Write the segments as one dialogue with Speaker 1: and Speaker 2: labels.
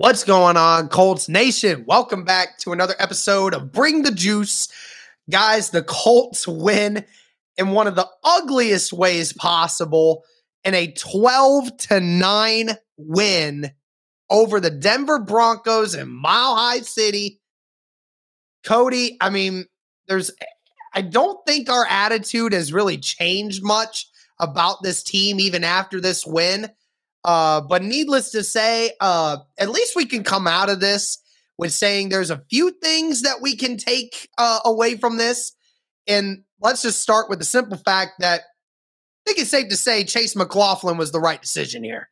Speaker 1: What's going on, Colts Nation? Welcome back to another episode of Bring the Juice. Guys, the Colts win in one of the ugliest ways possible in a 12 to 9 win over the Denver Broncos in Mile High City. Cody, I mean, there's I don't think our attitude has really changed much about this team even after this win. Uh, but needless to say, uh, at least we can come out of this with saying there's a few things that we can take uh, away from this. And let's just start with the simple fact that I think it's safe to say Chase McLaughlin was the right decision here.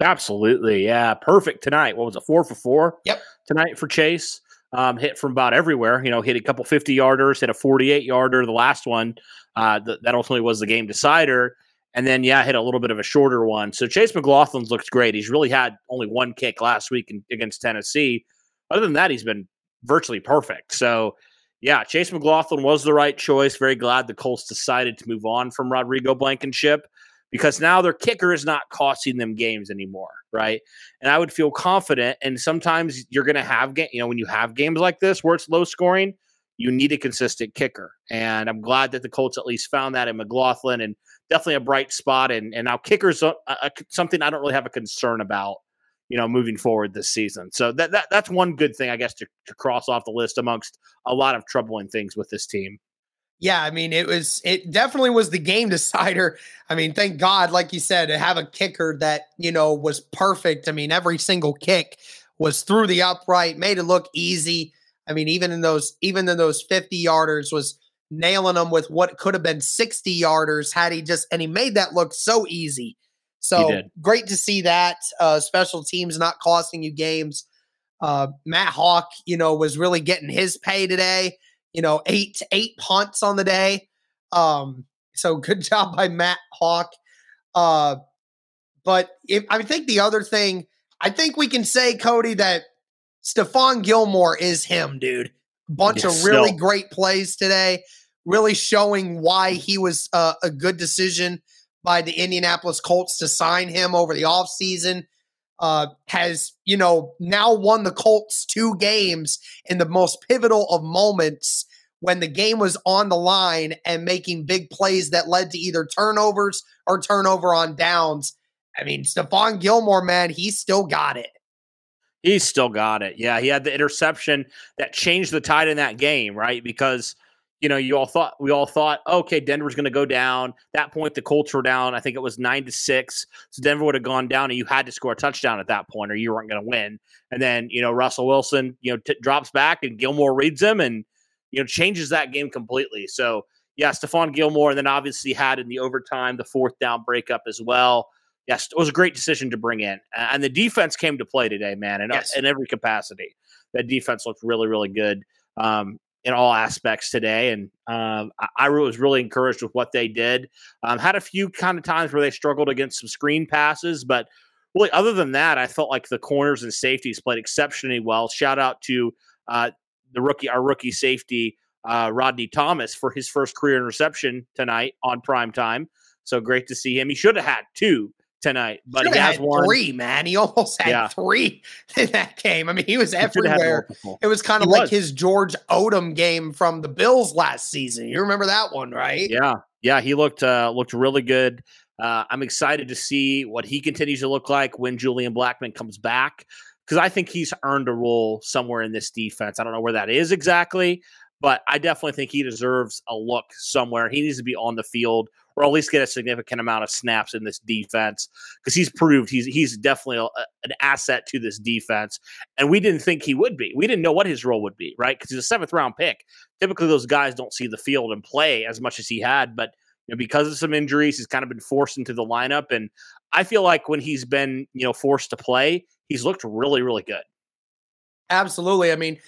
Speaker 2: Absolutely. Yeah. Perfect tonight. What was it? Four for four?
Speaker 1: Yep.
Speaker 2: Tonight for Chase. Um, hit from about everywhere. You know, hit a couple 50 yarders, hit a 48 yarder. The last one, uh, th- that ultimately was the game decider. And then, yeah, hit a little bit of a shorter one. So Chase McLaughlin's looks great. He's really had only one kick last week in, against Tennessee. Other than that, he's been virtually perfect. So, yeah, Chase McLaughlin was the right choice. Very glad the Colts decided to move on from Rodrigo Blankenship because now their kicker is not costing them games anymore, right? And I would feel confident. And sometimes you're going to have, ga- you know, when you have games like this where it's low scoring, you need a consistent kicker. And I'm glad that the Colts at least found that in McLaughlin and definitely a bright spot. And, and now kickers, uh, uh, something I don't really have a concern about, you know, moving forward this season. So that, that that's one good thing, I guess, to, to cross off the list amongst a lot of troubling things with this team.
Speaker 1: Yeah, I mean, it was it definitely was the game decider. I mean, thank God, like you said, to have a kicker that you know was perfect. I mean, every single kick was through the upright, made it look easy. I mean, even in those even in those 50 yarders was nailing them with what could have been 60 yarders had he just and he made that look so easy. So great to see that. Uh, special teams not costing you games. Uh, Matt Haack, you know, was really getting his pay today. You know, eight eight punts on the day. Um, so good job by Matt Haack. Uh, but if, I think the other thing, I think we can say, Cody, that Stephon Gilmore is him, dude. Bunch yes, of really no. great plays today, really showing why he was uh, a good decision by the Indianapolis Colts to sign him over the offseason. Uh, has, you know, now won the Colts two games in the most pivotal of moments when the game was on the line and making big plays that led to either turnovers or turnover on downs. I mean, Stephon Gilmore, man, he still got it.
Speaker 2: He's still got it. Yeah, he had the interception that changed the tide in that game, right? Because you know, you all thought we all thought, okay, Denver's going to go down. That point, the Colts were down. I think it was nine to six. So Denver would have gone down, and you had to score a touchdown at that point, or you weren't going to win. And then you know, Russell Wilson, you know, t- drops back, and Gilmore reads him, and you know, changes that game completely. So yeah, Stephon Gilmore, and then obviously had in the overtime the fourth down breakup as well yes, it was a great decision to bring in. And the defense came to play today, man, in, yes. in every capacity. That defense looked really, really good um, in all aspects today. And um, I, I, was really encouraged with what they did. Um, had a few kind of times where they struggled against some screen passes, but really, other than that, I felt like the corners and safeties played exceptionally well. Shout out to uh, the rookie, our rookie safety. uh, Rodney Thomas for his first career interception tonight on prime time. So great to see him. He should have had two tonight, but
Speaker 1: Should've
Speaker 2: he has
Speaker 1: had
Speaker 2: one.
Speaker 1: three, man. He almost had
Speaker 2: Yeah.
Speaker 1: three in that game. I mean, he was
Speaker 2: He should have had
Speaker 1: everywhere. It was kind of
Speaker 2: He
Speaker 1: like
Speaker 2: was.
Speaker 1: his George Odum game from the Bills last season. You remember that one, right?
Speaker 2: Yeah, yeah, he looked uh, looked really good. Uh, I'm excited to see what he continues to look like when Julian Blackmon comes back because I think he's earned a role somewhere in this defense. I don't know where that is exactly, but I definitely think he deserves a look somewhere. He needs to be on the field or at least get a significant amount of snaps in this defense because he's proved he's he's definitely a, an asset to this defense. And we didn't think he would be. We didn't know what his role would be, right? Because he's a seventh round pick. Typically, those guys don't see the field and play as much as he had, but you know, because of some injuries, he's kind of been forced into the lineup. And I feel like when he's been, you know, forced to play, he's looked really, really good.
Speaker 1: Absolutely. I mean,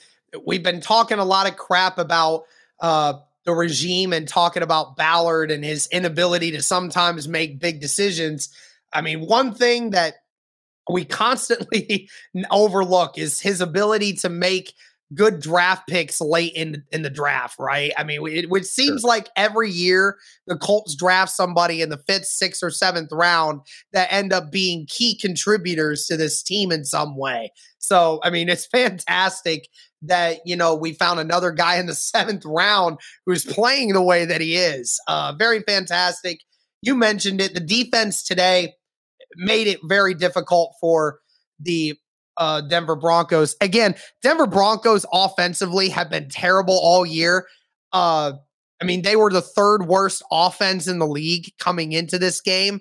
Speaker 1: we've been talking a lot of crap about uh, the regime and talking about Ballard and his inability to sometimes make big decisions. I mean, one thing that we constantly overlook is his ability to make good draft picks late in in the draft, right? I mean, it, it seems like every year the Colts draft somebody in the fifth, sixth, or seventh round that end up being key contributors to this team in some way. So, I mean, it's fantastic that you know we found another guy in the seventh round who's playing the way that he is. Uh, very fantastic. You mentioned it. The defense today made it very difficult for the uh, Denver Broncos. Again, Denver Broncos offensively have been terrible all year. Uh, I mean, they were the third worst offense in the league coming into this game,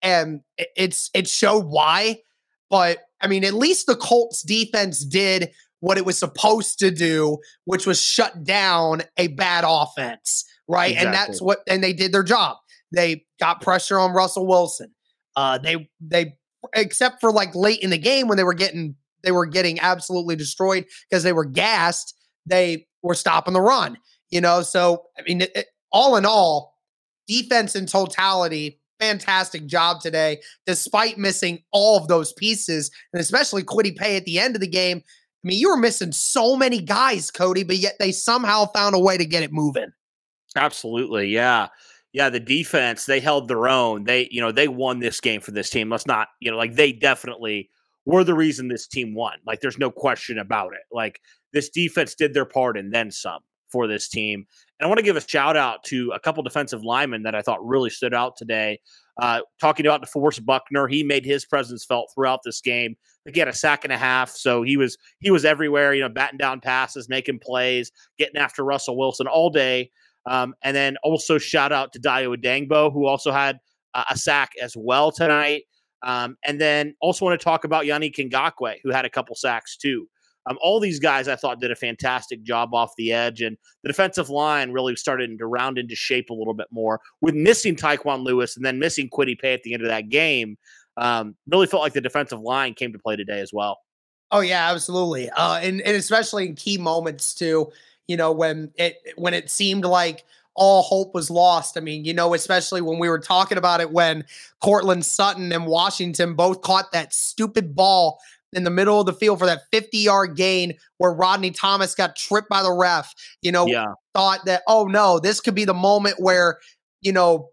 Speaker 1: and it's it showed why. But I mean, at least the Colts defense did what it was supposed to do, which was shut down a bad offense, right? And that's what and they did their job. They got pressure on Russell Wilson. Uh, they they except for like late in the game when they were getting they were getting absolutely destroyed because they were gassed. They were stopping the run, you know. So I mean, it, it- all in all, defense in totality, fantastic job today, despite missing all of those pieces, and especially Kwity Paye at the end of the game. I mean, you were missing so many guys, Cody, but yet they somehow found a way to get it moving.
Speaker 2: Absolutely. Yeah. Yeah. The defense, they held their own. They, you know, they won this game for this team. Let's not, you know, like they definitely were the reason this team won. Like there's no question about it. Like this defense did their part and then some for this team. And I want to give a shout out to a couple defensive linemen that I thought really stood out today. Uh, talking about DeForest Buckner, he made his presence felt throughout this game. Had a sack and a half, so he was he was everywhere. You know, batting down passes, making plays, getting after Russell Wilson all day. Um, and then also shout out to Dio Dangbo, who also had uh, a sack as well tonight. Um, and then also want to talk about Yannick Ngakoue, who had a couple sacks too. Um, all these guys I thought did a fantastic job off the edge, and the defensive line really started to round into shape a little bit more with missing Tyquan Lewis and then missing Kwity Paye at the end of that game. Um, really felt like the defensive line came to play today as well.
Speaker 1: Oh yeah, absolutely. Uh, and and especially in key moments too. You know when it when it seemed like all hope was lost. I mean, you know, especially when we were talking about it when Courtland Sutton and Washington both caught that stupid ball in the middle of the field for that 50 yard gain where Rodney Thomas got tripped by the ref. You know,
Speaker 2: Yeah,
Speaker 1: thought that, oh no, this could be the moment where, you know,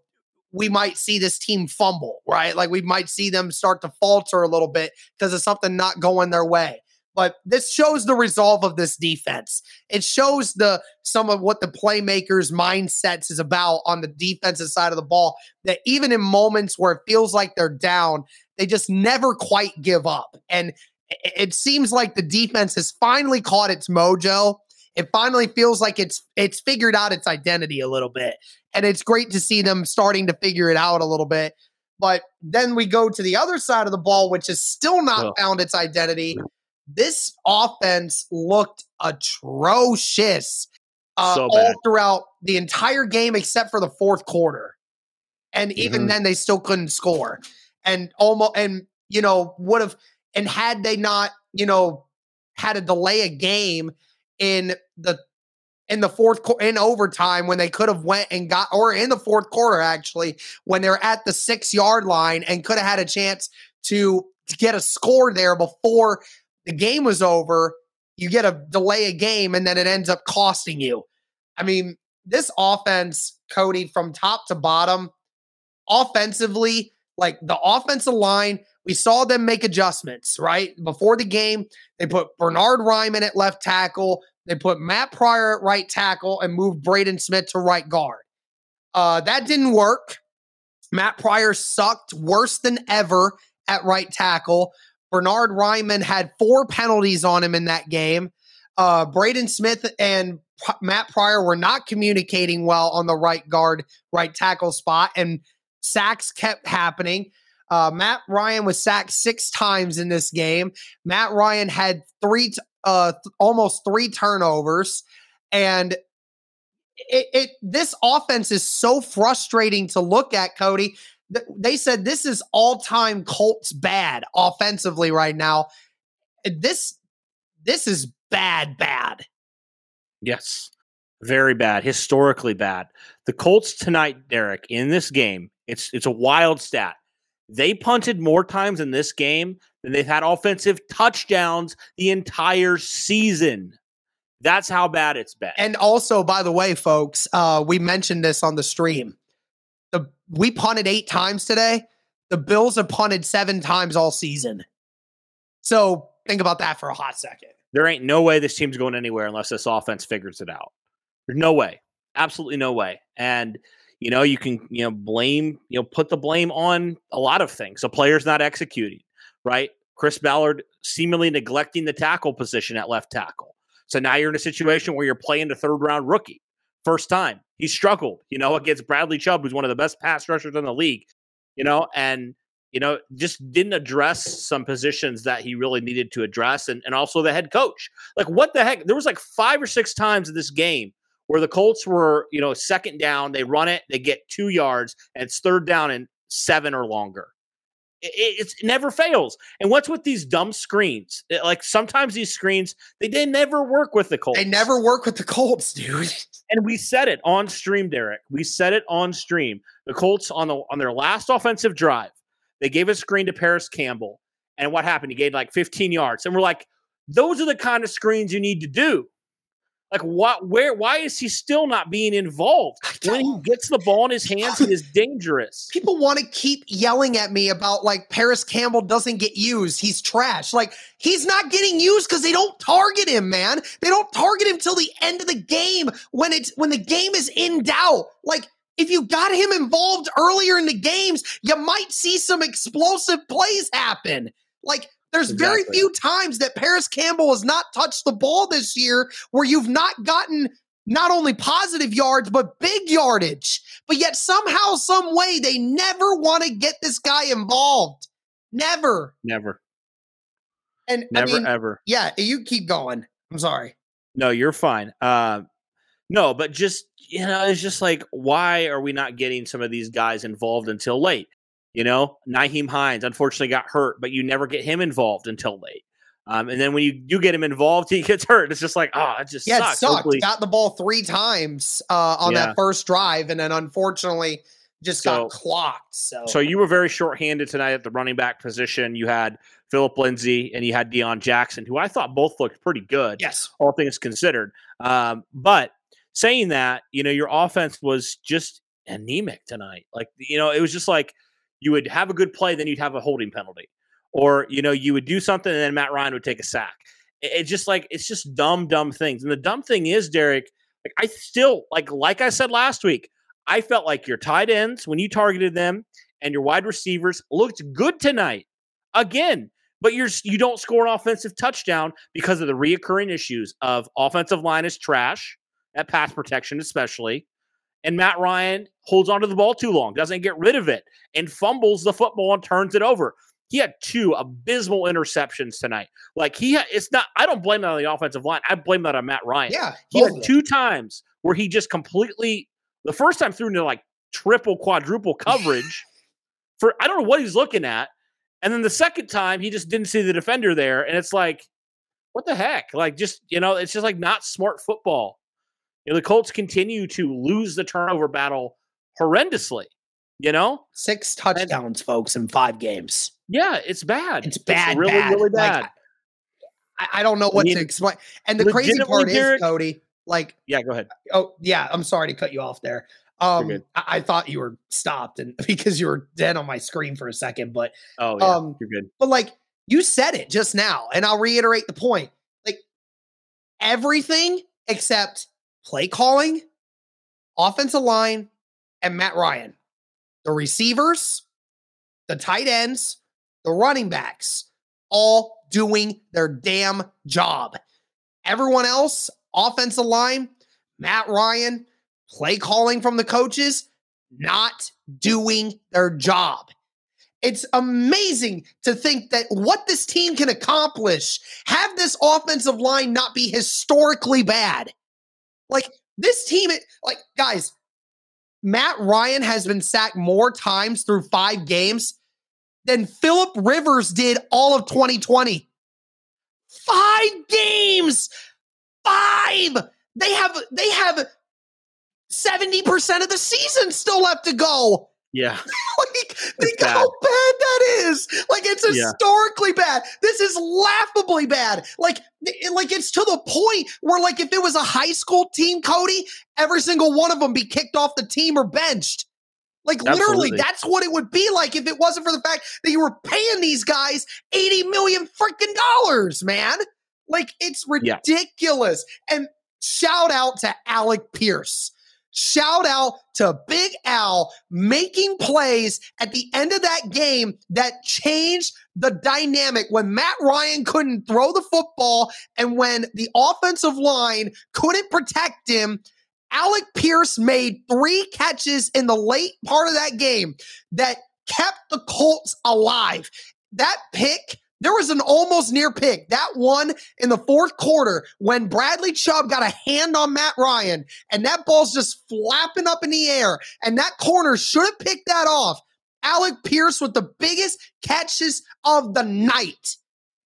Speaker 1: we might see this team fumble, right? Like we might see them start to falter a little bit because of something not going their way. But this shows the resolve of this defense. It shows the some of what the playmakers' mindsets is about on the defensive side of the ball. That even in moments where it feels like they're down, they just never quite give up. And it, seems like the defense has finally caught its mojo it finally feels like it's it's figured out its identity a little bit. And it's great to see them starting to figure it out a little bit. But then we go to the other side of the ball which has still not
Speaker 2: Ugh.
Speaker 1: found its identity. This offense looked atrocious uh,
Speaker 2: So
Speaker 1: all throughout the entire game except for the fourth quarter. And even
Speaker 2: Mhm.
Speaker 1: then they still couldn't score. And almost and you know would have and had they not you know had to delay a game in the in the fourth qu- in overtime when they could have went and got or in the fourth quarter actually when they're at the six yard line and could have had a chance to, to get a score there before the game was over you get a delay a game and then it ends up costing you. I mean, this offense, Cody, from top to bottom, offensively, like the offensive line, we saw them make adjustments, right? Before the game, they put Bernard Raimann at left tackle, they put Matt Pryor at right tackle, and moved Braden Smith to right guard. Uh, that didn't work. Matt Pryor sucked worse than ever at right tackle. Bernard Raimann had four penalties on him in that game. Uh, Braden Smith and P- Matt Pryor were not communicating well on the right guard, right tackle spot, and sacks kept happening. Uh, Matt Ryan was sacked six times in this game. Matt Ryan had three, uh, th- almost three turnovers, and it, it this offense is so frustrating to look at, Cody. They said this is all time Colts bad offensively right now. This this is bad, bad.
Speaker 2: Yes, very bad, historically bad. The Colts tonight, Derek, in this game, it's it's a wild stat. They punted more times in this game than they've had offensive touchdowns the entire season. That's how bad it's been.
Speaker 1: And also, by the way, folks, uh, we mentioned this on the stream. The we punted eight times today. The Bills have punted seven times all season. So think about that for a hot second.
Speaker 2: There ain't no way this team's going anywhere unless this offense figures it out. There's no way. Absolutely no way. And you know, you can, you know, blame, you know, put the blame on a lot of things. A player's not executing, right? Chris Ballard seemingly neglecting the tackle position at left tackle. So now you're in a situation where you're playing the third round rookie. First time. He struggled, you know, against Bradley Chubb, who's one of the best pass rushers in the league, you know, and you know, just didn't address some positions that he really needed to address and, and also the head coach. Like what the heck? There was like five or six times in this game where the Colts were, you know, second down, they run it, they get two yards, and it's third down and seven or longer. It, it never fails. And what's with these dumb screens? It, like sometimes these screens, they, they never work with the Colts.
Speaker 1: They never work with the Colts, dude.
Speaker 2: And we said it on stream, Derek. We said it on stream. The Colts on the on their last offensive drive, they gave a screen to Parris Campbell. And what happened? He gained like 15 yards. And we're like, those are the kind of screens you need to do. Like what where why is he still not being involved? When he gets the ball in his hands, he is dangerous.
Speaker 1: People want to keep yelling at me about like Parris Campbell doesn't get used. He's trash. Like he's not getting used because they don't target him, man. They don't target him till the end of the game when it's when the game is in doubt. Like if you got him involved earlier in the games, you might see some explosive plays happen. Like there's exactly. very few times that Parris Campbell has not touched the ball this year where you've not gotten not only positive yards but big yardage. But yet somehow, some way, they never want to get this guy involved. Never.
Speaker 2: Never.
Speaker 1: And
Speaker 2: never
Speaker 1: I mean,
Speaker 2: ever.
Speaker 1: Yeah, you keep going. I'm sorry.
Speaker 2: No, you're fine. Uh, no, but just you know, it's just like why are we not getting some of these guys involved until late? You know, Nyheim Hines unfortunately got hurt, but you never get him involved until late. Um, and then when you do get him involved, he gets hurt. It's just like, oh, it just
Speaker 1: yeah,
Speaker 2: sucks.
Speaker 1: it sucked. Hopefully. Got the ball three times uh, on yeah. that first drive, and then unfortunately just so, got clocked. So,
Speaker 2: so you were very short-handed tonight at the running back position. You had Phillip Lindsay and you had Deon Jackson, who I thought both looked pretty good.
Speaker 1: Yes,
Speaker 2: all things considered. Um, but saying that, you know, your offense was just anemic tonight. Like, you know, it was just like you would have a good play, then you'd have a holding penalty, or you know you would do something and then Matt Ryan would take a sack. It's just like it's just dumb, dumb things. And the dumb thing is, Derek, like I still like like I said last week, I felt like your tight ends when you targeted them and your wide receivers looked good tonight again. But you're you don't score an offensive touchdown because of the reoccurring issues of offensive line is trash at pass protection, especially and Matt Ryan holds onto the ball too long, doesn't get rid of it, and fumbles the football and turns it over. He had two abysmal interceptions tonight. Like he, ha- it's not. I don't blame that on the offensive line. I blame that on Matt Ryan.
Speaker 1: Yeah,
Speaker 2: he had two times where he just completely. The first time threw into like triple, quadruple coverage. for I don't know what he's looking at, and then the second time he just didn't see the defender there, and it's like, what the heck? Like just you know, it's just like not smart football. You know, the Colts continue to lose the turnover battle horrendously. You know,
Speaker 1: six touchdowns, and, folks, in five games.
Speaker 2: Yeah, it's bad.
Speaker 1: It's bad,
Speaker 2: it's really,
Speaker 1: bad.
Speaker 2: really bad.
Speaker 1: Like, I, I, don't know what I mean, to explain. And the crazy part Derek, is, Cody, Like,
Speaker 2: yeah, go ahead.
Speaker 1: Oh, yeah. I'm sorry to cut you off there. Um, I-, I, thought you were stopped and because you were dead on my screen for a second, but
Speaker 2: oh, yeah, um, you're good.
Speaker 1: But like you said it just now, and I'll reiterate the point. Like everything except play calling, offensive line, and Matt Ryan. The receivers, the tight ends, the running backs, all doing their damn job. Everyone else, offensive line, Matt Ryan, play calling from the coaches, not doing their job. It's amazing to think that what this team can accomplish, have this offensive line not be historically bad. Like this team, like guys, Matt Ryan has been sacked more times through five games than Philip Rivers did all of 2020. Five games. Five. They have they have 70% of the season still left to go.
Speaker 2: Yeah.
Speaker 1: like, think bad. how bad that is. Like, it's historically yeah. bad. This is laughably bad. Like, it, like it's to the point where, like, if it was a high school team, Cody, every single one of them be kicked off the team or benched. Like, Absolutely. literally, that's what it would be like if it wasn't for the fact that you were paying these guys 80 million freaking dollars, man. Like, it's ridiculous. Yeah. And shout out to Alec Pierce Shout out to Big Al making plays at the end of that game that changed the dynamic when Matt Ryan couldn't throw the football and when the offensive line couldn't protect him. Alec Pierce made three catches in the late part of that game that kept the Colts alive. That pick there was an almost near pick. That one in the fourth quarter when Bradley Chubb got a hand on Matt Ryan and that ball's just flapping up in the air. And that corner should have picked that off. Alec Pierce with the biggest catches of the night.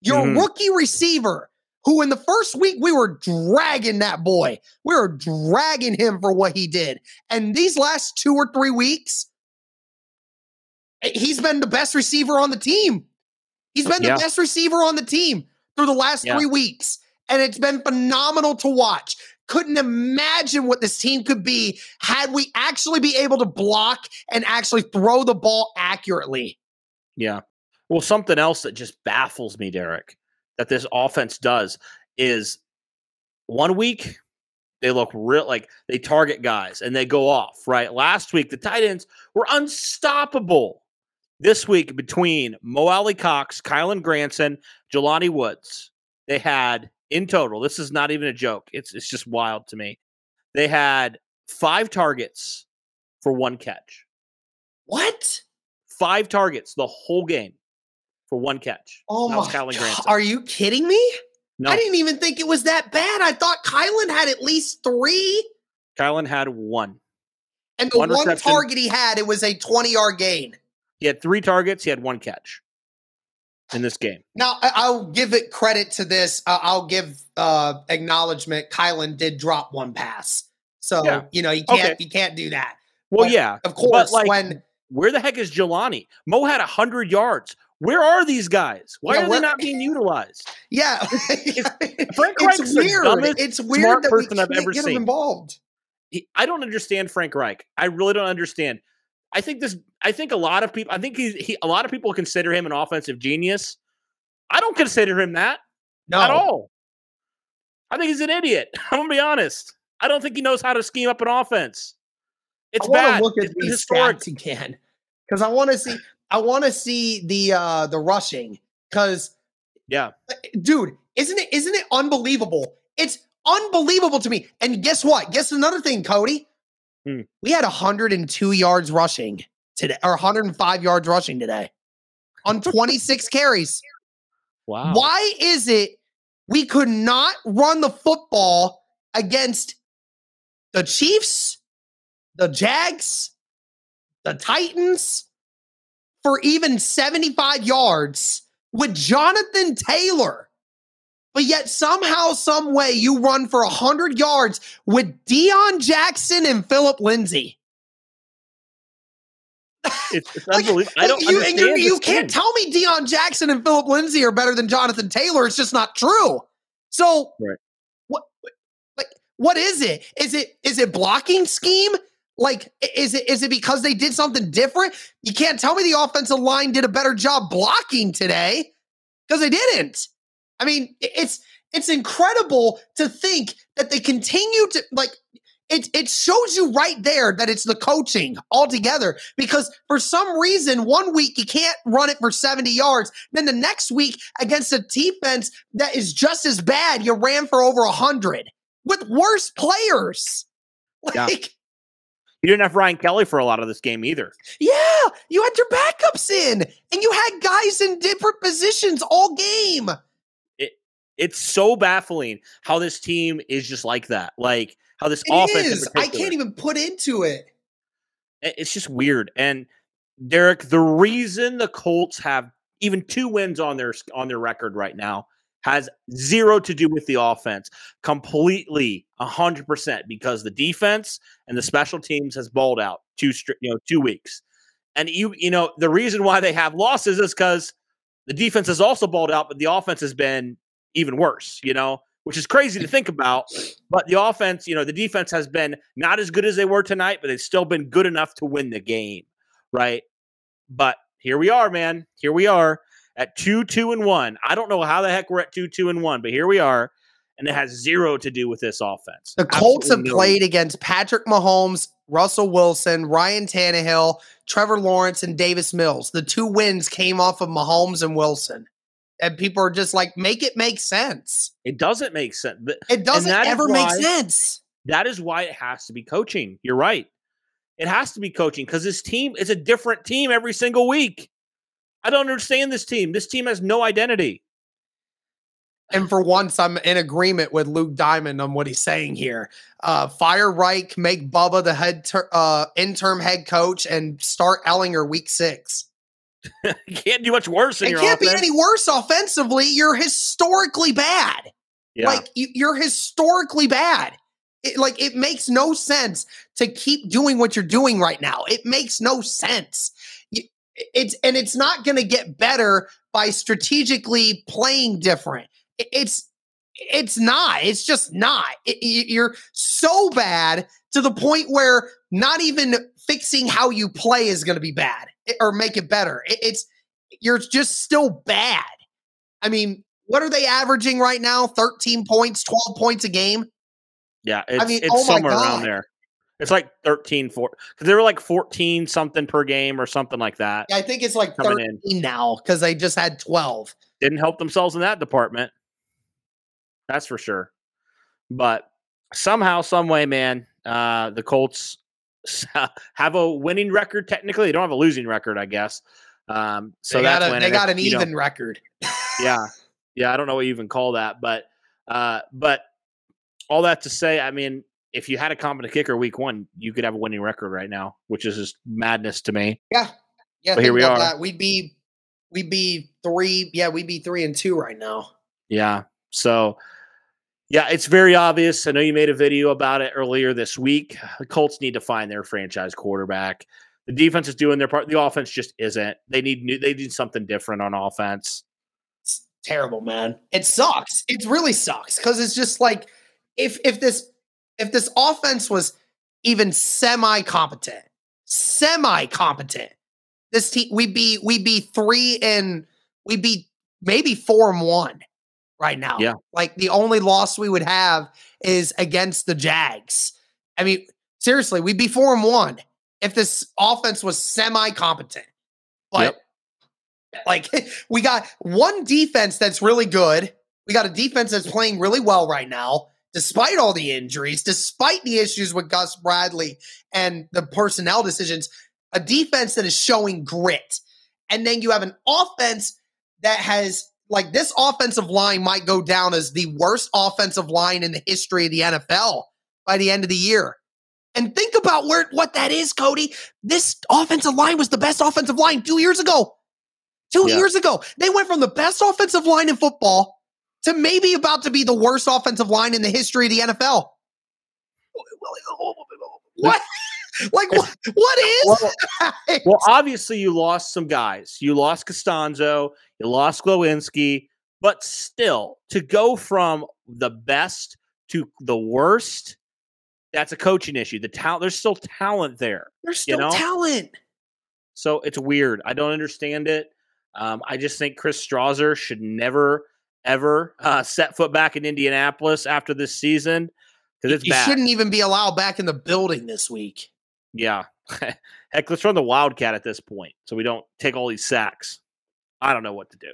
Speaker 1: Your mm-hmm. rookie receiver, who in the first week we were dragging that boy. We were dragging him for what he did. And these last two or three weeks, he's been the best receiver on the team. He's been the yeah. best receiver on the team through the last yeah. three weeks, and it's been phenomenal to watch. Couldn't imagine what this team could be had we actually be able to block and actually throw the ball accurately.
Speaker 2: Yeah. Well, something else that just baffles me, Derek, that this offense does is one week they look real like they target guys and they go off, right? Last week the tight ends were unstoppable this week between Mo Alie-Cox, Kylen Granson, Jelani Woods, they had in total, this is not even a joke. It's it's just wild to me. They had five targets for one catch.
Speaker 1: What?
Speaker 2: Five targets the whole game for one catch.
Speaker 1: Oh that my God. Are you kidding me? No. I didn't even think it was that bad. I thought Kylen had at least three.
Speaker 2: Kylen had one.
Speaker 1: And the one, one target he had, it was a 20 yard gain.
Speaker 2: He had three targets. He had one catch in this game.
Speaker 1: Now I'll give it credit to this. Uh, I'll give uh, acknowledgement. Kylen did drop one pass, so yeah. you know you can't okay. you can't do that.
Speaker 2: Well, but, yeah,
Speaker 1: of course. Like, when
Speaker 2: where the heck is Jelani? Mo had hundred yards. Where are these guys? Why yeah, are they not being utilized?
Speaker 1: Yeah,
Speaker 2: Frank it's weird. it's weird that person we I've ever
Speaker 1: get
Speaker 2: seen
Speaker 1: involved.
Speaker 2: He, I don't understand Frank Reich. I really don't understand. I think this. I think a lot of people. I think he's. He, a lot of people consider him an offensive genius. I don't consider him that. No. At all. I think he's an idiot. I'm gonna be honest. I don't think he knows how to scheme up an offense. It's I bad.
Speaker 1: Look at it's these stats again because I want to see. I want to see the uh the rushing because
Speaker 2: yeah,
Speaker 1: dude, isn't it isn't it unbelievable? It's unbelievable to me. And guess what? Guess another thing, Cody. Hmm. We had 102 yards rushing today, or 105 yards rushing today on 26 carries.
Speaker 2: Wow.
Speaker 1: Why is it we could not run the football against the Chiefs, the Jags, the Titans for even 75 yards with Jonathan Taylor? But yet somehow, some way, you run for hundred yards with Deon Jackson and Phillip Lindsay.
Speaker 2: It's, it's like, unbelievable. I don't you, understand.
Speaker 1: you can't tell me Deon Jackson and Phillip Lindsay are better than Jonathan Taylor. It's just not true. So,
Speaker 2: right.
Speaker 1: what, like, What is it? Is it is it blocking scheme? Like, is it is it because they did something different? You can't tell me the offensive line did a better job blocking today because they didn't. I mean, it's it's incredible to think that they continue to like it it shows you right there that it's the coaching altogether because for some reason one week you can't run it for 70 yards then the next week against a defense that is just as bad you ran for over 100 with worse players like
Speaker 2: yeah. You didn't have Ryan Kelly for a lot of this game either.
Speaker 1: Yeah, you had your backups in, and you had guys in different positions all game.
Speaker 2: It it's so baffling how this team is just like that. Like how this
Speaker 1: it
Speaker 2: offense
Speaker 1: is. I can't even put into it.
Speaker 2: It's just weird. And Derek, the reason the Colts have even two wins on their on their record right now has zero to do with the offense. Completely 100% because the defense and the special teams has balled out two you know two weeks. And you you know the reason why they have losses is cuz the defense has also balled out but the offense has been even worse, you know, which is crazy to think about, but the offense, you know, the defense has been not as good as they were tonight, but they've still been good enough to win the game, right? But here we are, man. Here we are at two, two, and one. I don't know how the heck we're at two, two, and one, but here we are. And it has zero to do with this offense.
Speaker 1: The Colts Absolutely have played against Patrick Mahomes, Russell Wilson, Ryan Tannehill, Trevor Lawrence, and Davis Mills. The two wins came off of Mahomes and Wilson. And people are just like, make it make sense.
Speaker 2: It doesn't make sense.
Speaker 1: It doesn't ever why, make sense.
Speaker 2: That is why it has to be coaching. You're right. It has to be coaching because this team is a different team every single week. I don't understand this team. This team has no identity.
Speaker 1: And for once, I'm in agreement with Luke Diamond on what he's saying here. Uh, fire Reich, make Bubba the head ter- uh, interim head coach, and start Ehlinger week six.
Speaker 2: can't do much worse. it
Speaker 1: can't
Speaker 2: offense.
Speaker 1: be any worse offensively. You're historically bad. Yeah. Like you, are historically bad. It, like it makes no sense to keep doing what you're doing right now. It makes no sense it's and it's not going to get better by strategically playing different. It's it's not. It's just not. It, you're so bad to the point where not even fixing how you play is going to be bad or make it better. It's you're just still bad. I mean, what are they averaging right now? 13 points, 12 points a game?
Speaker 2: Yeah, I mean, it's oh somewhere around there. It's like 13, 4. Because they were like 14 something per game or something like that.
Speaker 1: Yeah, I think it's like 13 in. now because they just had 12.
Speaker 2: Didn't help themselves in that department. That's for sure. But somehow, some way, man, uh, the Colts have a winning record. Technically, they don't have a losing record, I guess. Um, so
Speaker 1: they
Speaker 2: that's
Speaker 1: got
Speaker 2: a,
Speaker 1: they got an even know, record.
Speaker 2: yeah, yeah. I don't know what you even call that, but uh, but all that to say, I mean, if you had a competent kicker week one, you could have a winning record right now, which is just madness to me.
Speaker 1: Yeah. Yeah.
Speaker 2: But here we are.
Speaker 1: That. We'd be we'd be three. Yeah, we'd be three and two right now.
Speaker 2: Yeah. So yeah, it's very obvious. I know you made a video about it earlier this week. The Colts need to find their franchise quarterback. The defense is doing their part. The offense just isn't. They need new, they need something different on offense.
Speaker 1: It's terrible, man. It sucks. It really sucks because it's just like if if this if this offense was even semi competent, semi competent, this team we'd be we'd be three and we'd be maybe four and one right now.
Speaker 2: Yeah.
Speaker 1: Like the only loss we would have is against the Jags. I mean, seriously, we'd be four and one if this offense was semi competent. But yep. like we got one defense that's really good. We got a defense that's playing really well right now despite all the injuries, despite the issues with Gus Bradley and the personnel decisions, a defense that is showing grit. And then you have an offense that has, like, this offensive line might go down as the worst offensive line in the history of the NFL by the end of the year. And think about where what that is, Cody. This offensive line was the best offensive line two years ago. Two yeah. years ago, they went from the best offensive line in football to maybe about to be the worst offensive line in the history of the NFL. What? Like what? What is?
Speaker 2: Well, well, obviously you lost some guys. You lost Castonzo You lost Glowinski. But still, to go from the best to the worst, that's a coaching issue. The talent, there's still talent there.
Speaker 1: There's still
Speaker 2: know?
Speaker 1: talent.
Speaker 2: So it's weird. I don't understand it. Um, I just think Chris Strausser should never, ever uh, set foot back in Indianapolis after this season because it's
Speaker 1: He
Speaker 2: bad.
Speaker 1: shouldn't even be allowed back in the building this week.
Speaker 2: Yeah. Heck, let's run the Wildcat at this point so we don't take all these sacks. I don't know what to do.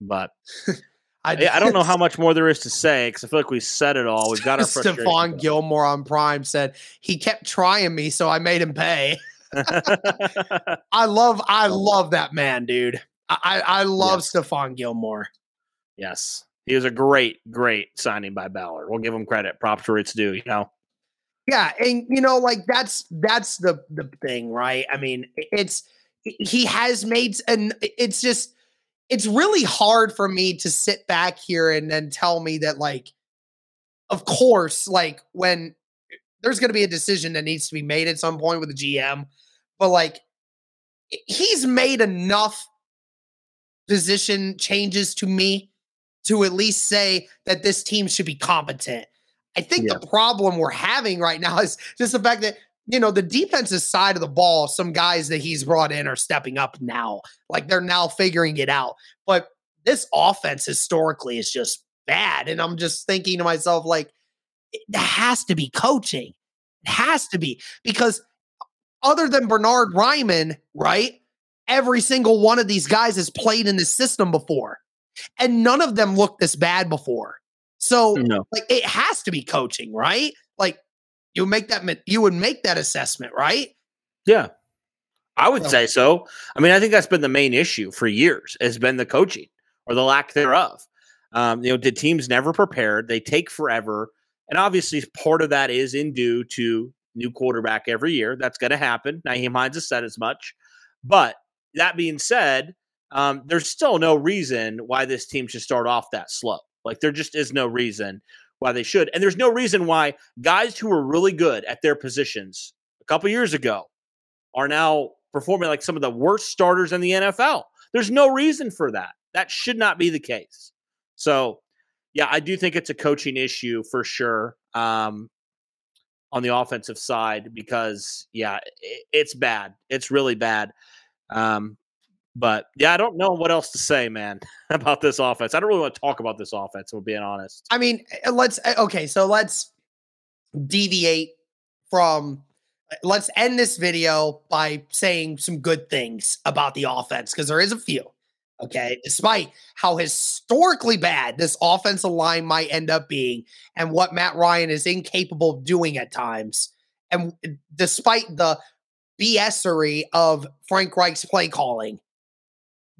Speaker 2: But I, I don't know how much more there is to say because I feel like we said it all. We've got our.
Speaker 1: Stephon Gilmore on Prime said he kept trying me, so I made him pay. I love, I love that man, dude. I, I I love
Speaker 2: Yes.
Speaker 1: Stephon Gilmore.
Speaker 2: yes. He was a great, great signing by Ballard. We'll give him credit. Props where it's due, you know?
Speaker 1: Yeah, and you know, like that's that's the the thing, right? I mean, it's he has made, and it's just it's really hard for me to sit back here and then tell me that, like, of course, like when there's going to be a decision that needs to be made at some point with the GM, but like he's made enough position changes to me to at least say that this team should be competent. I think the problem we're having right now is just the fact that you know the defensive side of the ball. Some guys that he's brought in are stepping up now, like they're now figuring it out. But this offense historically is just bad, and I'm just thinking to myself, like, it has to be coaching. It has to be because other than Bernard Raimann, right? Every single one of these guys has played in this system before, and none of them looked this bad before. So
Speaker 2: No.
Speaker 1: like it has to be coaching, right? Like you make that you would make that assessment, right?
Speaker 2: Yeah. I would
Speaker 1: So-
Speaker 2: say so. I mean, I think that's been the main issue for years has been the coaching or the lack thereof. Um, you know, the teams never prepared. They take forever. And obviously part of that is in due to new quarterback every year. That's going to happen. Nyheim Hines has said as much. But that being said, um, there's still no reason why this team should start off that slow. Like there just is no reason why they should. And there's no reason why guys who were really good at their positions a couple years ago are now performing like some of the worst starters in the NFL. There's no reason for that. That should not be the case. So, yeah, I do think it's a coaching issue for sure um, on the offensive side because, yeah, i it's bad. It's really bad. Um, but yeah, I don't know what else to say, man, about this offense. I don't really want to talk about this offense. We're being honest.
Speaker 1: I mean, uh, let's uh, okay, so let's deviate from let's end this video by saying some good things about the offense because there is a few. Okay, despite how historically bad this offensive line might end up being and what Matt Ryan is incapable of doing at times, and despite the BSery of Frank Reich's play calling,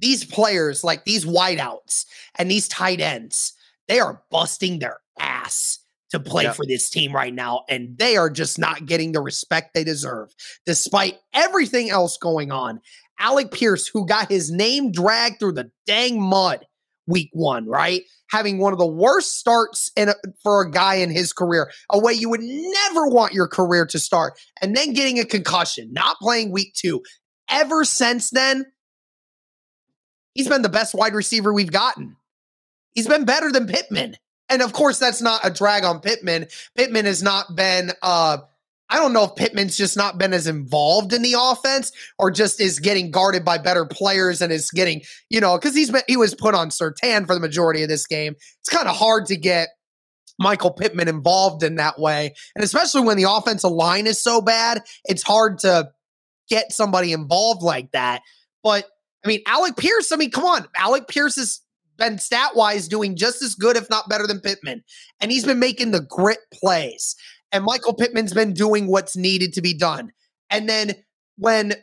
Speaker 1: these players, like these wideouts and these tight ends, they are busting their ass to play for this team right now. And they are just not getting the respect they deserve, despite everything else going on. Alec Pierce, who got his name dragged through the dang mud week one, right? Having one of the worst starts in a, for a guy in his career, a way you would never want your career to start, and then getting a concussion, not playing week two. Ever since then, he's been the best wide receiver we've gotten. He's been better than Pittman. And of course, that's not a drag on Pittman. Pittman has not been uh I don't know if Pittman's just not been as involved in the offense or just is getting guarded by better players and is getting, you know, because he's been he was put on Surtain for the majority of this game. It's kind of hard to get Michael Pittman involved in that way. And especially when the offensive line is so bad, it's hard to get somebody involved like that. But I mean, Alec Pierce, I mean, come on. Alec Pierce has been stat wise doing just as good, if not better than Pittman. And he's been making the grit plays. And Michael Pittman's been doing what's needed to be done. And then when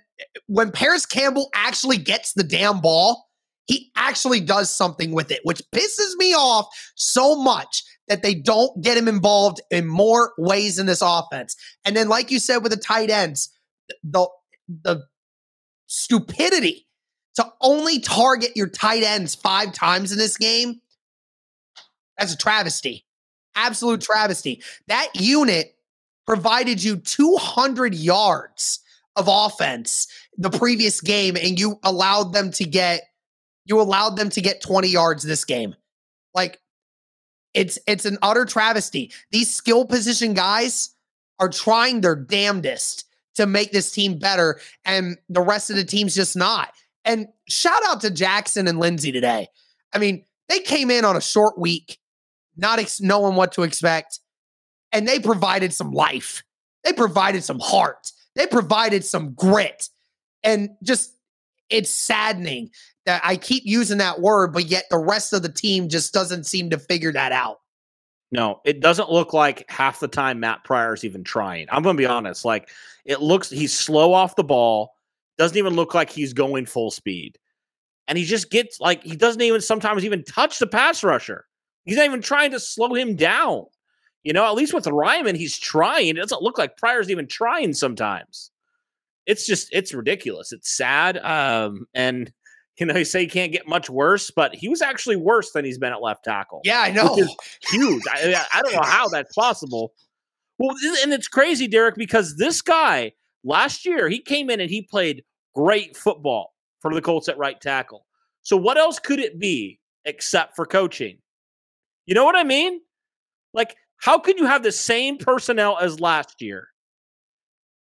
Speaker 1: when Parris Campbell actually gets the damn ball, he actually does something with it, which pisses me off so much that they don't get him involved in more ways in this offense. And then, like you said, with the tight ends, the the stupidity to only target your tight ends five times in this game, that's a travesty. Absolute travesty. That unit provided you 200 yards of offense the previous game, and you allowed them to get you allowed them to get 20 yards this game. Like It's it's an utter travesty. These skill position guys are trying their damnedest to make this team better, and the rest of the team's just not. And shout out to Jackson and Lindsay today. I mean, they came in on a short week, not ex- knowing what to expect, and they provided some life. They provided some heart. They provided some grit. And just, it's saddening that I keep using that word, but yet the rest of the team just doesn't seem to figure that out.
Speaker 2: No, it doesn't look like half the time Matt Pryor is even trying. I'm going to be honest. Like, it looks, he's slow off the ball, doesn't even look like he's going full speed. And he just gets, like, he doesn't even sometimes even touch the pass rusher. He's not even trying to slow him down. You know, at least with Raimann, he's trying. It doesn't look like Pryor's even trying sometimes. It's just, it's ridiculous. It's sad. Um, and, you know, you say he can't get much worse, but he was actually worse than he's been at left tackle.
Speaker 1: Yeah, I know.
Speaker 2: huge. I, I don't know how that's possible. Well, and it's crazy, Derek, because this guy last year he came in and he played great football for the Colts at right tackle. So what else could it be except for coaching? You know what I mean? Like how could you have the same personnel as last year?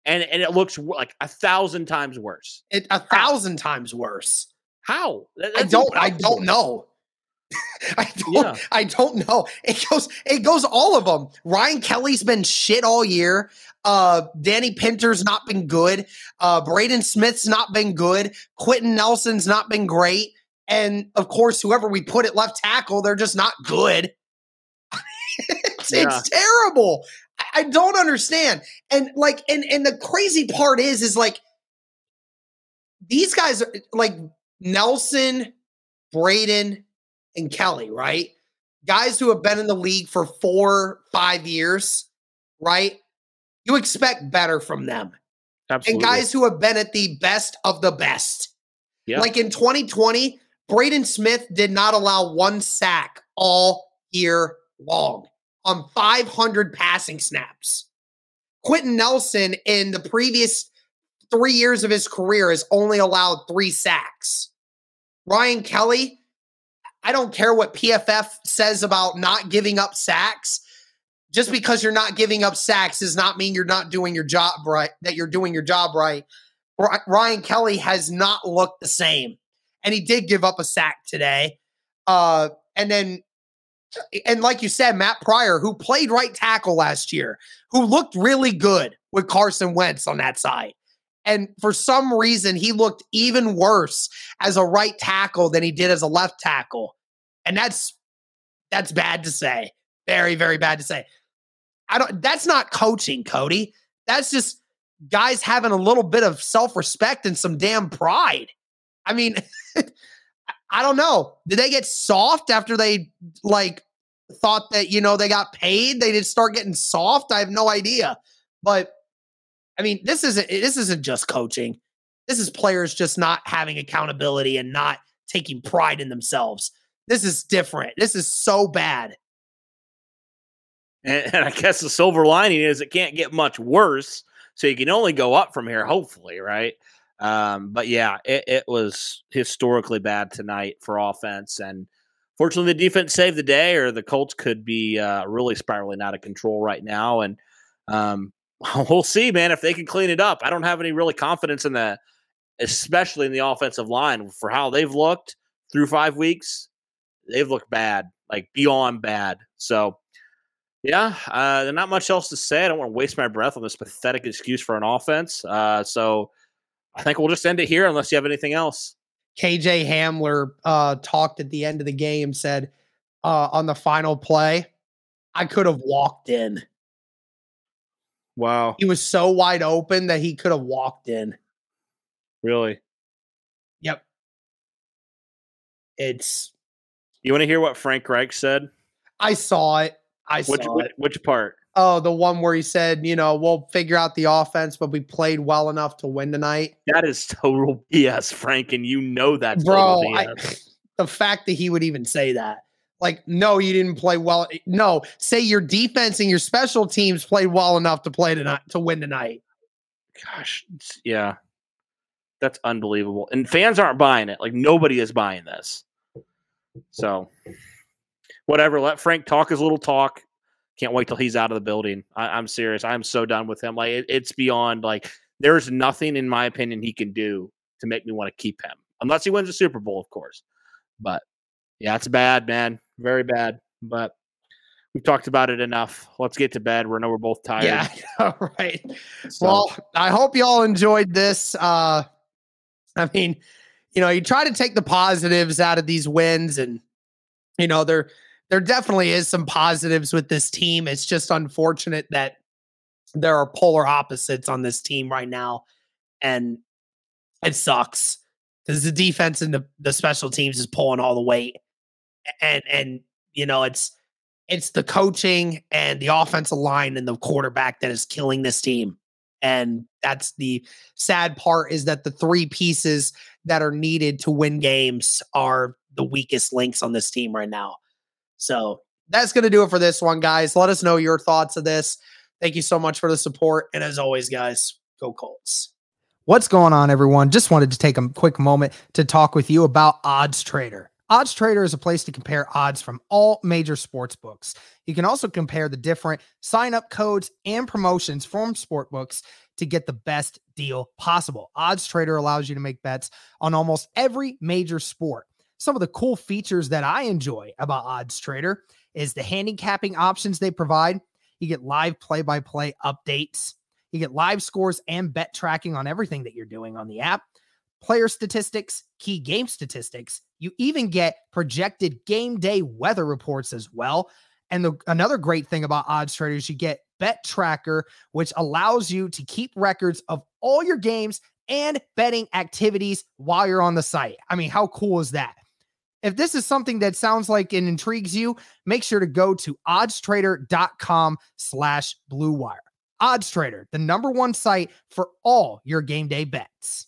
Speaker 2: And and it looks like a thousand times worse.
Speaker 1: It a thousand How? times worse.
Speaker 2: How?
Speaker 1: That's I don't impossible. I don't know. I don't yeah. I don't know. It goes it goes all of them. Ryan Kelly's been shit all year. Uh Danny Pinter's not been good. Uh Braden Smith's not been good. Quenton Nelson's not been great. And of course, whoever we put at left tackle, they're just not good. it's, yeah. it's terrible. I, I don't understand. And like, and and the crazy part is, is like these guys are like Nelson, Braden, and Kelly, right? Guys who have been in the league for four, five years, right? You expect better from them. Absolutely. And guys who have been at the best of the best. Yeah. Like in 2020, Braden Smith did not allow one sack all year long on 500 passing snaps. Quenton Nelson, in the previous three years of his career, has only allowed three sacks. Ryan Kelly, I don't care what PFF says about not giving up sacks. Just because you're not giving up sacks does not mean you're not doing your job right, that you're doing your job right. Ryan Kelly has not looked the same. And he did give up a sack today. Uh, and then and like you said, Matt Pryor, who played right tackle last year, who looked really good with Carson Wentz on that side. And for some reason, he looked even worse as a right tackle than he did as a left tackle. And that's that's bad to say. Very, very bad to say. I don't that's not coaching, Cody. That's just guys having a little bit of self-respect and some damn pride. I mean, I don't know. Did they get soft after they like thought that you know they got paid? They did start getting soft. I have no idea. But I mean, this isn't this isn't just coaching. This is players just not having accountability and not taking pride in themselves. This is different. This is so bad.
Speaker 2: And, and I guess the silver lining is it can't get much worse. So you can only go up from here, hopefully, right? Um, but yeah, it, it, was historically bad tonight for offense. And fortunately, the defense saved the day, or the Colts could be uh, really spiraling out of control right now. And um, we'll see, man, if they can clean it up. I don't have any really confidence in that, especially in the offensive line for how they've looked through five weeks. They've looked bad, like beyond bad. So, yeah, uh, there's not much else to say. I don't want to waste my breath on this pathetic excuse for an offense. Uh, so, I think we'll just end it here unless you have anything else.
Speaker 1: KJ Hamler uh, talked at the end of the game, said uh, on the final play, I could have walked in.
Speaker 2: Wow.
Speaker 1: He was so wide open that he could have walked in.
Speaker 2: Really?
Speaker 1: Yep. It's.
Speaker 2: You want to hear what Frank Reich said?
Speaker 1: I saw it. I
Speaker 2: which,
Speaker 1: saw it.
Speaker 2: Which part?
Speaker 1: Oh, the one where he said, you know, we'll figure out the offense, but we played well enough to win tonight.
Speaker 2: That is total BS, Frank, and you know that,
Speaker 1: bro. I, the fact that he would even say that, like, no, you didn't play well. No, say your defense and your special teams played well enough to play tonight to win tonight.
Speaker 2: Gosh, yeah, that's unbelievable, and fans aren't buying it. Like nobody is buying this. So whatever. Let Frank talk his little talk. Can't wait till he's out of the building. I, am serious. I'm so done with him. Like it, it's beyond. Like there's nothing, in my opinion, he can do to make me want to keep him, unless he wins the Super Bowl, of course. But yeah, it's bad, man. Very bad. But we've talked about it enough. Let's get to bed. We know we're both tired.
Speaker 1: Yeah, right. So. Well, I hope y'all enjoyed this. Uh, I mean, you know, you try to take the positives out of these wins, and you know, there there definitely is some positives with this team. It's just unfortunate that there are polar opposites on this team right now, and it sucks because the defense and the, the special teams is pulling all the weight, and and you know it's it's the coaching and the offensive line and the quarterback that is killing this team. And that's the sad part is that the three pieces that are needed to win games are the weakest links on this team right now. So that's going to do it for this one, guys. Let us know your thoughts of this. Thank you so much for the support. And as always, guys, go Colts.
Speaker 3: What's going on, everyone? Just wanted to take a quick moment to talk with you about Odds Trader. Odds Trader is a place to compare odds from all major sports books. You can also compare the different sign up codes and promotions from sport books to get the best deal possible. Odds Trader allows you to make bets on almost every major sport. Some of the cool features that I enjoy about Odds Trader is the handicapping options they provide. You get live play by play updates. You get live scores and bet tracking on everything that you're doing on the app player statistics, key game statistics. You even get projected game day weather reports as well. And the, another great thing about odds traders, you get bet tracker, which allows you to keep records of all your games and betting activities while you're on the site. I mean, how cool is that? If this is something that sounds like it intrigues you, make sure to go to oddstrader.com slash blue wire. Odds Trader, the number one site for all your game day bets.